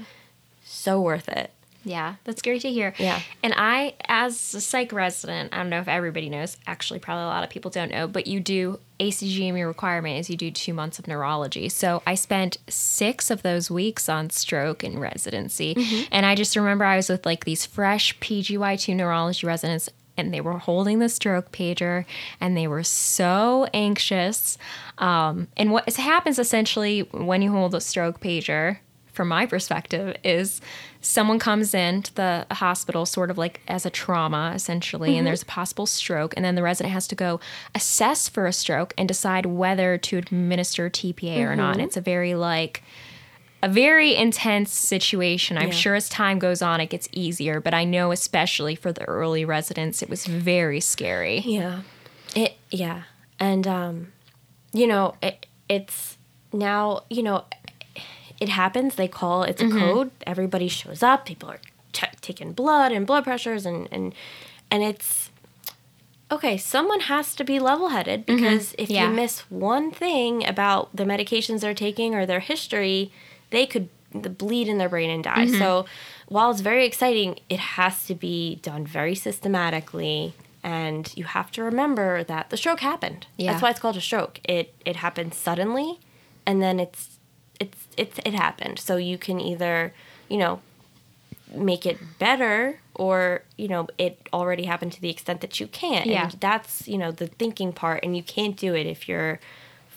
so worth it. Yeah, that's great to hear. Yeah. And I, as a psych resident, I don't know if everybody knows, actually, probably a lot of people don't know, but you do ACGME requirement is you do two months of neurology. So I spent six of those weeks on stroke in residency. And I just remember I was with like these fresh PGY2 neurology residents. And they were holding the stroke pager and they were so anxious. Um, and what happens essentially when you hold a stroke pager, from my perspective is someone comes into the hospital sort of like as a trauma essentially and there's a possible stroke and then the resident has to go assess for a stroke and decide whether to administer TPA or not and it's a very like a very intense situation. I'm Yeah. sure as time goes on it gets easier, but I know especially for the early residents it was very scary. Yeah. It yeah. And um you know, it, it's now, you know, it happens, they call it's a code, everybody shows up, people are t- taking blood and blood pressures and and and it's okay, someone has to be level headed because if Yeah. you miss one thing about the medications they're taking or their history, they could bleed in their brain and die. Mm-hmm. So while it's very exciting, it has to be done very systematically. And you have to remember that the stroke happened. Yeah. That's why it's called a stroke. It it happens suddenly, and then it's it's it's it happened. So you can either, you know, make it better or you know it already happened to the extent that you can't Yeah. and that's you know the thinking part and you can't do it if you're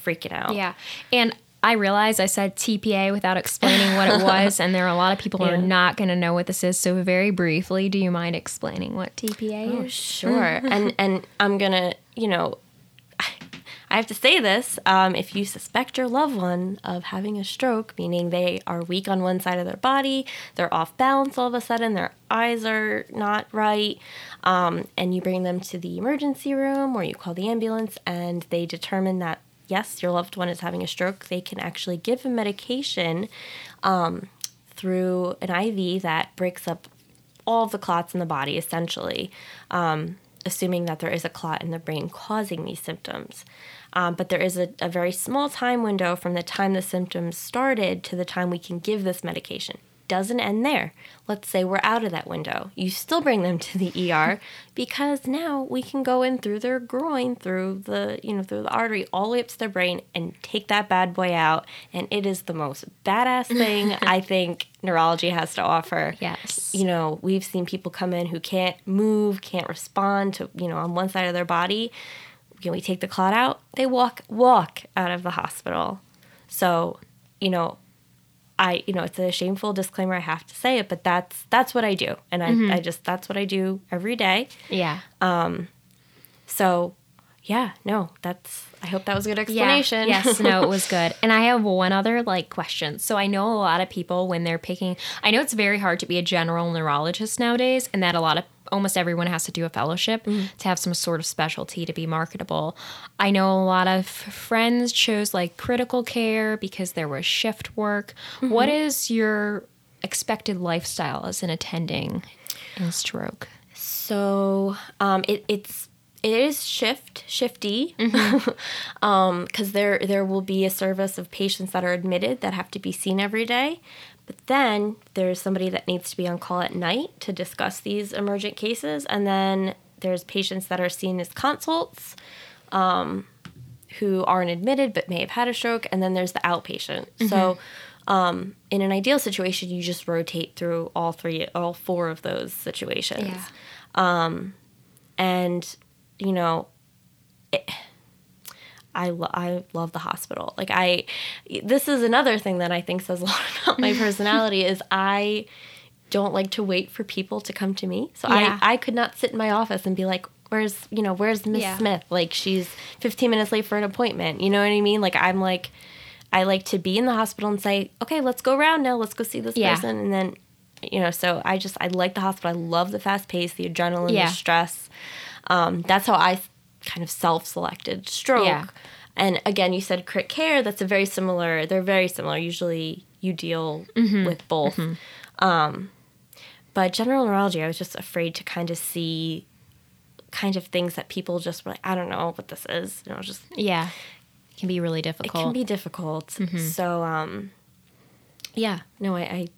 freaking out Yeah. And I realized I said TPA without explaining what it (laughs) was, and there are a lot of people who are not going to know what this is. So, very briefly, do you mind explaining what TPA Oh, is? sure and and i'm gonna you know i have to say this um, if you suspect your loved one of having a stroke meaning they are weak on one side of their body they're off balance all of a sudden their eyes are not right um, and you bring them to the emergency room or you call the ambulance and they determine that yes your loved one is having a stroke they can actually give a medication um, through an iv that breaks up all the clots in the body, essentially, um, assuming that there is a clot in the brain causing these symptoms. Um, but there is a, a very small time window from the time the symptoms started to the time we can give this medication. Doesn't end there. Let's say we're out of that window. You still bring them to the ER (laughs) because now we can go in through their groin, through the you know through the artery, all the way up to their brain, and take that bad boy out. And it is the most badass thing (laughs) I think neurology has to offer Yes. you know, we've seen people come in who can't move, can't respond to, you know, on one side of their body. Can we take the clot out? They walk walk out of the hospital. So, you know, I, you know, it's a shameful disclaimer. I have to say it, but that's that's what I do, and I, I just that's what I do every day. Yeah. Um. So, yeah, no, that's. I hope that was a good explanation. Yeah. Yes, no, it was (laughs) good. And I have one other like question. So I know a lot of people when they're picking I know it's very hard to be a general neurologist nowadays and that a lot of almost everyone has to do a fellowship to have some sort of specialty to be marketable. I know a lot of friends chose like critical care because there was shift work. What is your expected lifestyle as an attending in stroke? So um, it, it's it is shift shifty because (laughs) um, there there will be a service of patients that are admitted that have to be seen every day, but then there's somebody that needs to be on call at night to discuss these emergent cases, and then there's patients that are seen as consults. Um, who aren't admitted but may have had a stroke, and then there's the outpatient. So, um, in an ideal situation, you just rotate through all three, all four of those situations and you know it, I, lo- I love the hospital. Like i this is another thing that i think says a (laughs) lot about my (laughs) personality is i don't like to wait for people to come to me. So Yeah. i i could not sit in my office and be like where's you know where's miss Yeah. smith? Like she's 15 minutes late for an appointment. You know what i mean? Like i'm like i like to be in the hospital and say okay let's go around now. Let's go see this Yeah. person. And then you know so i just i like the hospital. I love the fast pace the adrenaline the stress. Um, that's how i kind of self-selected stroke Yeah. and again you said crit care that's a very similar they're very similar usually you deal Mm-hmm. with both um, but general neurology i was just afraid to kind of see kind of things that people just were like i don't know what this is you know just Yeah. It can be really difficult. it can be difficult so um yeah no i, I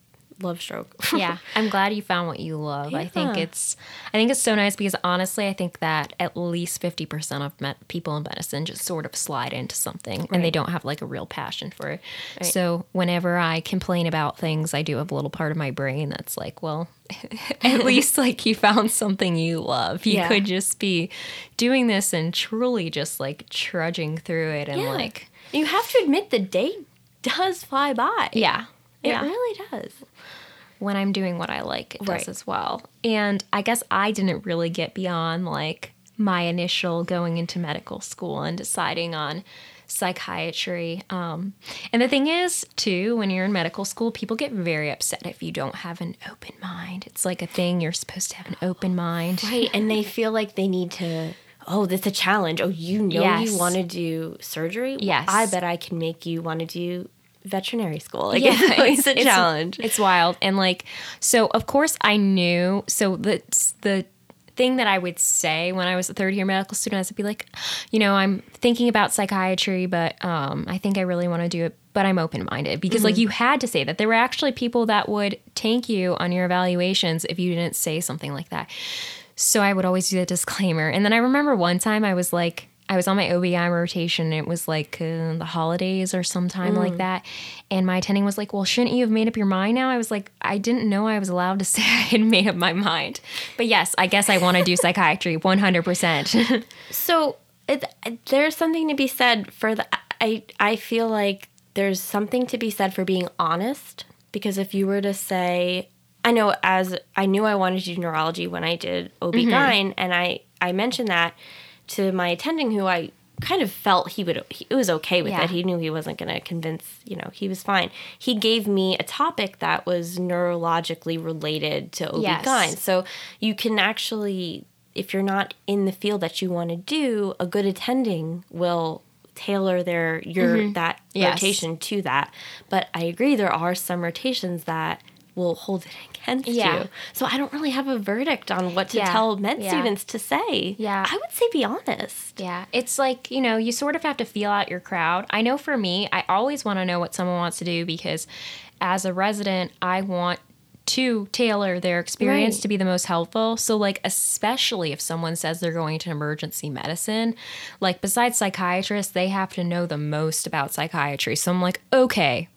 love stroke. (laughs) Yeah i'm glad you found what you love. I think it's i think it's so nice because honestly i think that at least 50% of met- people in medicine just sort of slide into something and they don't have like a real passion for it. Right. so whenever i complain about things i do have a little part of my brain that's like well (laughs) at (laughs) least like you found something you love. You Yeah. could just be doing this and truly just like trudging through it and Yeah. like you have to admit the day does fly by. Yeah it yeah. really does when I'm doing what I like, it Right. does as well. And I guess I didn't really get beyond like my initial going into medical school and deciding on psychiatry. Um, and the thing is, too, when you're in medical school, people get very upset if you don't have an open mind. It's like a thing you're supposed to have an open mind. Right, and they (laughs) feel like they need to. Oh, that's a challenge. Oh, you know Yes. you want to do surgery. Yes. I bet I can make you want to do veterinary school. Like Yeah, it's always a challenge. It's wild. And like, so of course I knew. So the the thing that I would say when I was a third year medical student is to be like, you know, I'm thinking about psychiatry, but um, I think I really want to do it, but I'm open minded because like you had to say that there were actually people that would tank you on your evaluations if you didn't say something like that. So I would always do the disclaimer. And then I remember one time I was like, I was on my OB/GYN rotation. It was like uh, the holidays or sometime like that. And my attending was like, Well, shouldn't you have made up your mind now? I was like, I didn't know I was allowed to (laughs) say I had made up my mind. But yes, I guess I want to do (laughs) psychiatry 100%. (laughs) So it, there's something to be said for the. I I feel like there's something to be said for being honest because if you were to say, I know as I knew I wanted to do neurology when I did OB/GYN, and I I mentioned that to my attending who I kind of felt he would he was okay with Yeah. it. He knew he wasn't going to convince, you know, he was fine. He gave me a topic that was neurologically related to OB/GYN. Yes. So you can actually if you're not in the field that you want to do, a good attending will tailor their your that Mm-hmm. Yes. rotation to that. But I agree there are some rotations that will hold it against Yeah. you. So I don't really have a verdict on what to Yeah. tell med Yeah. students to say. Yeah. I would say be honest. Yeah, it's like, you know, you sort of have to feel out your crowd. I know for me, I always want to know what someone wants to do because as a resident, I want to tailor their experience Right. to be the most helpful. So, like, especially if someone says they're going to emergency medicine, like, besides psychiatrists, they have to know the most about psychiatry. So, I'm like, okay,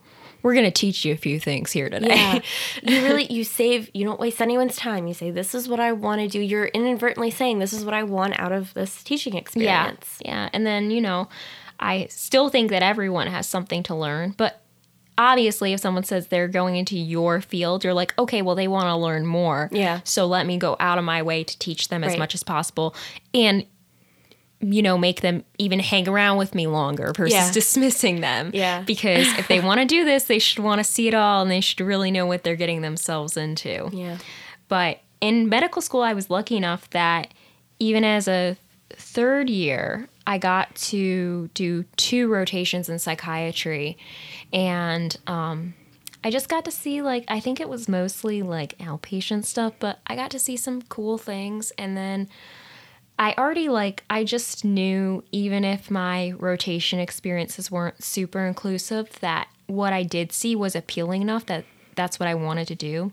we're going to teach you a few things here today. Yeah. (laughs) you really you save you don't waste anyone's time. You say this is what I want to do. You're inadvertently saying this is what I want out of this teaching experience. Yeah. Yeah, And then, you know, I still think that everyone has something to learn, but obviously if someone says they're going into your field, you're like, okay, well they want to learn more. Yeah. So let me go out of my way to teach them as much as possible and you know, make them even hang around with me longer versus Yeah. dismissing them. Yeah. Because if they want to do this, they should want to see it all and they should really know what they're getting themselves into. Yeah. But in medical school, I was lucky enough that even as a third year, I got to do two rotations in psychiatry. And um, I just got to see, like, I think it was mostly like outpatient stuff, but I got to see some cool things. And then I already, like, I just knew, even if my rotation experiences weren't super inclusive, that what I did see was appealing enough that that's what I wanted to do.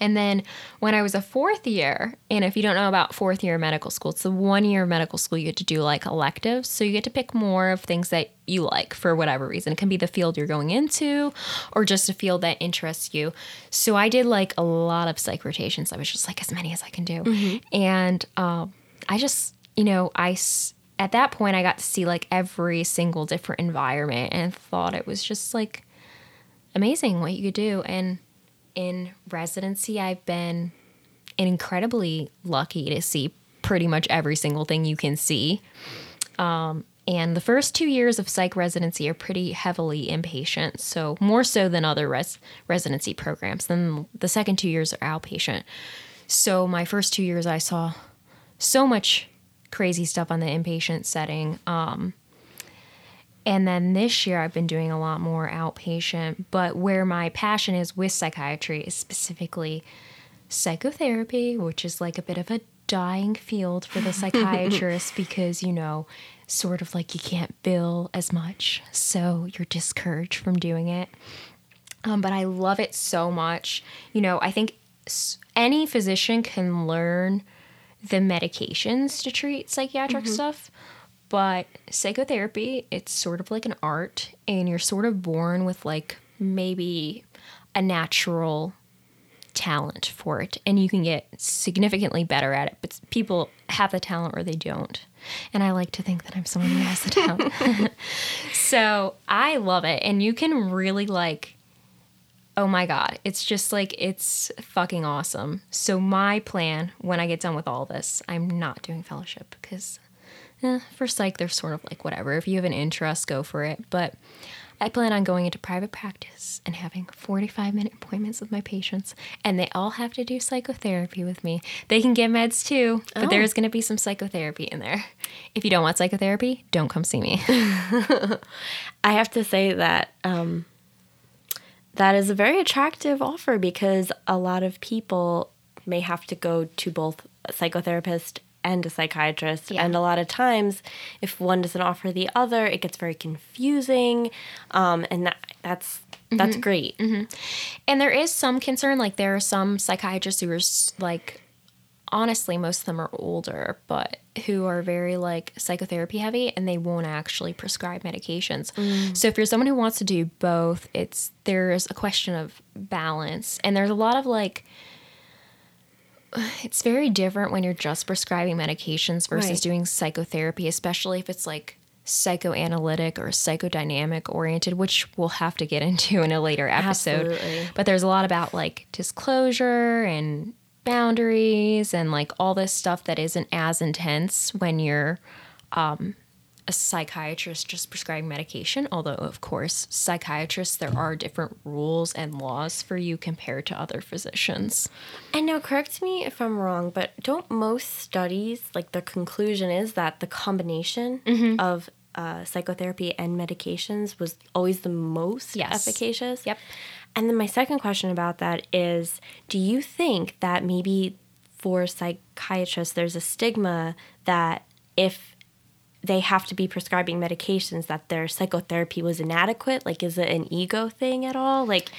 And then when I was a fourth year, and if you don't know about fourth year medical school, it's the one year medical school you get to do like electives. So you get to pick more of things that you like for whatever reason. It can be the field you're going into or just a field that interests you. So I did like a lot of psych rotations. I was just like as many as I can do. And um, I just, you know, I At that point, I got to see like every single different environment and thought it was just like amazing what you could do. And in residency, I've been incredibly lucky to see pretty much every single thing you can see. Um, and the first two years of psych residency are pretty heavily inpatient, so more so than other res- residency programs. Then the second two years are outpatient. So my first two years, I saw so much crazy stuff on the inpatient setting. Um, and then this year, I've been doing a lot more outpatient. But where my passion is with psychiatry is specifically psychotherapy, which is like a bit of a dying field for the (laughs) psychiatrist because, you know, sort of like you can't bill as much. So you're discouraged from doing it. Um, but I love it so much. You know, I think any physician can learn the medications to treat psychiatric mm-hmm. stuff, but psychotherapy, it's sort of like an art, and you're sort of born with like maybe a natural talent for it, and you can get significantly better at it. But people have the talent or they don't. And I like to think that I'm someone who has the talent. (laughs) (laughs) so I love it. And you can really like oh my god it's just like it's fucking awesome. So my plan when i get done with all this i'm not doing fellowship because eh, for psych they're sort of like whatever. If you have an interest go for it. But i plan on going into private practice and having 45 minute appointments with my patients and they all have to do psychotherapy with me. They can get meds too but Oh. there's going to be some psychotherapy in there. If you don't want psychotherapy don't come see me. (laughs) (laughs) I have to say that um, that is a very attractive offer because a lot of people may have to go to both a psychotherapist and a psychiatrist. Yeah. And a lot of times, if one doesn't offer the other, it gets very confusing. Um, and that, that's that's great. And there is some concern, like there are some psychiatrists who are like, honestly, most of them are older, but who are very like psychotherapy heavy and they won't actually prescribe medications. Mm. So if you're someone who wants to do both, it's there's a question of balance. And there's a lot of like, it's very different when you're just prescribing medications versus Right. doing psychotherapy, especially if it's like psychoanalytic or psychodynamic oriented, which we'll have to get (laughs) into in a later episode. Absolutely. But there's a lot about like disclosure and boundaries and like all this stuff that isn't as intense when you're um, a psychiatrist just prescribing medication. Although, of course, psychiatrists, there are different rules and laws for you compared to other physicians. And now, correct me if I'm wrong, but don't most studies, like the conclusion is that the combination Mm-hmm. of uh, psychotherapy and medications was always the most Yes. efficacious? Yep. And then my second question about that is do you think that maybe for psychiatrists there's a stigma that if they have to be prescribing medications that their psychotherapy was inadequate? Like is it an ego thing at all? Like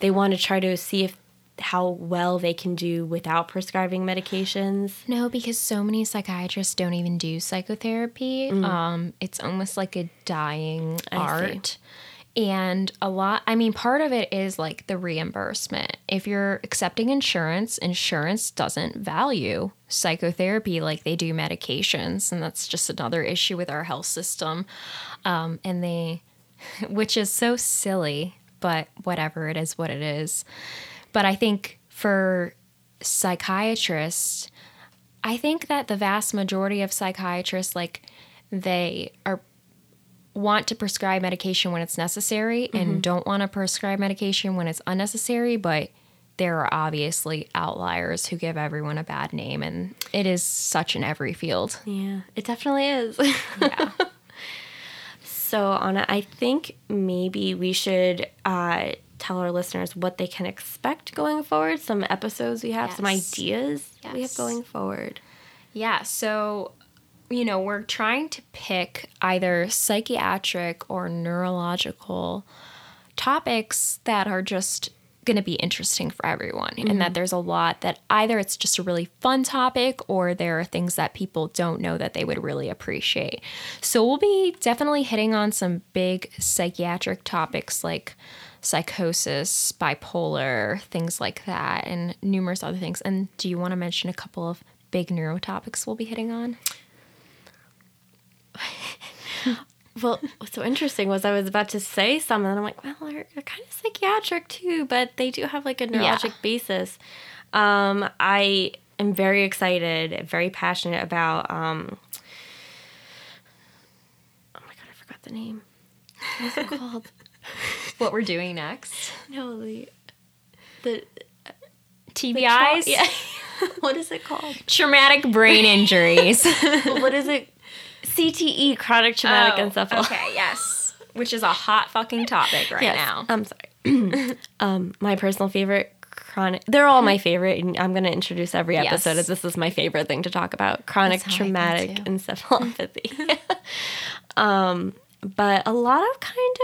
they want to try to see if how well they can do without prescribing medications? No, because so many psychiatrists don't even do psychotherapy. Um, it's almost like a dying I see. And a lot, I mean, part of it is like the reimbursement. If you're accepting insurance, insurance doesn't value psychotherapy like they do medications. And that's just another issue with our health system. Um, and they, (laughs) which is so silly, but whatever, it is what it is. But I think for psychiatrists, I think that the vast majority of psychiatrists, like, they are want to prescribe medication when it's necessary and don't want to prescribe medication when it's unnecessary, but there are obviously outliers who give everyone a bad name, and it is such in every field. yeah it definitely is (laughs) Yeah. So, Anna, I think maybe we should uh, tell our listeners what they can expect going forward. Some episodes we have, some ideas that we have going forward. Yeah, so you know, we're trying to pick either psychiatric or neurological topics that are just going to be interesting for everyone and that mm-hmm. there's a lot that either it's just a really fun topic or there are things that people don't know that they would really appreciate. So we'll be definitely hitting on some big psychiatric topics like psychosis, bipolar, things like that and numerous other things. And do you want to mention a couple of big neuro topics we'll be hitting on? (laughs) Well, what's so interesting was I was about to say something, and I'm like, well, they're, they're kind of psychiatric too, but they do have like a neurologic basis. Um, I am very excited, very passionate about. Um, oh my god, I forgot the name. What's it (laughs) called? What we're doing next? no, the the TBIs? Yeah. (laughs) what is it called? Traumatic brain injuries. what is it? CTE, chronic traumatic encephalopathy. Oh, Okay, yes. Which is a hot fucking topic right Yes, now. I'm sorry. (clears throat) um, my personal favorite chronic. They're all my favorite, and I'm going to introduce every episode Yes. as this is my favorite thing to talk about: chronic That's how I feel, traumatic encephalopathy. (laughs) (laughs) um, but a lot of kind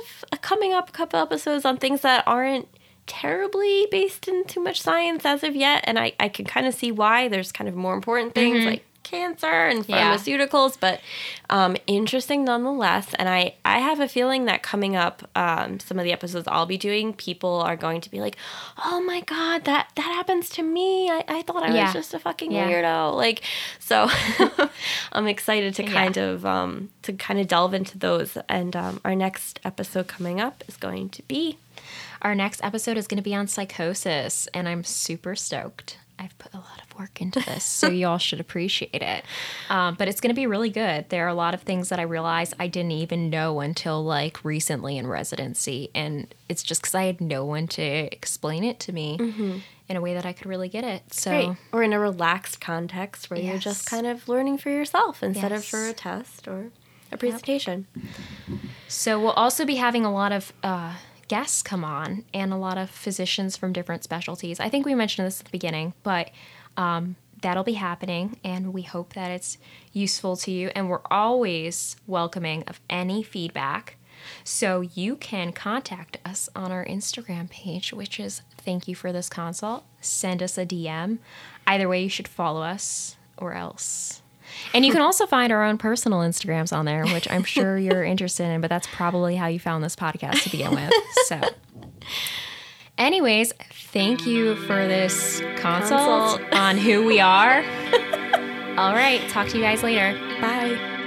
of uh, coming up a couple episodes on things that aren't terribly based in too much science as of yet, and I I can kind of see why. There's kind of more important things like cancer and Mm-hmm. Yeah. pharmaceuticals, but um, interesting nonetheless. And I, I have a feeling that coming up, um, some of the episodes I'll be doing, people are going to be like, "Oh my god, that that happens to me. I, I thought I Yeah. was just a fucking Yeah. weirdo." Like, so (laughs) I'm excited to kind of um, to kind of delve into those. And um, our next episode coming up is going to be Our next episode is going to be on psychosis, and I'm super stoked. I've put a lot of work into this, so (laughs) y'all should appreciate it. Um, but it's going to be really good. There are a lot of things that I realized I didn't even know until like recently in residency, and it's just because I had no one to explain it to me in a way that I could really get it. So or in a relaxed context where you're just kind of learning for yourself instead of for a test or a presentation. So we'll also be having a lot of uh, guests come on and a lot of physicians from different specialties. I think we mentioned this at the beginning, but um, that'll be happening, and we hope that it's useful to you. And we're always welcoming of any feedback. So you can contact us on our Instagram page, which is thank you for this consult. Send us a DM. Either way, you should follow us or else. And you can also find our own personal Instagrams on there, which I'm sure you're interested in, but that's probably how you found this podcast to begin with. So, anyways, thank you for this consult, Consult. on who we are. (laughs) All right, talk to you guys later. Bye.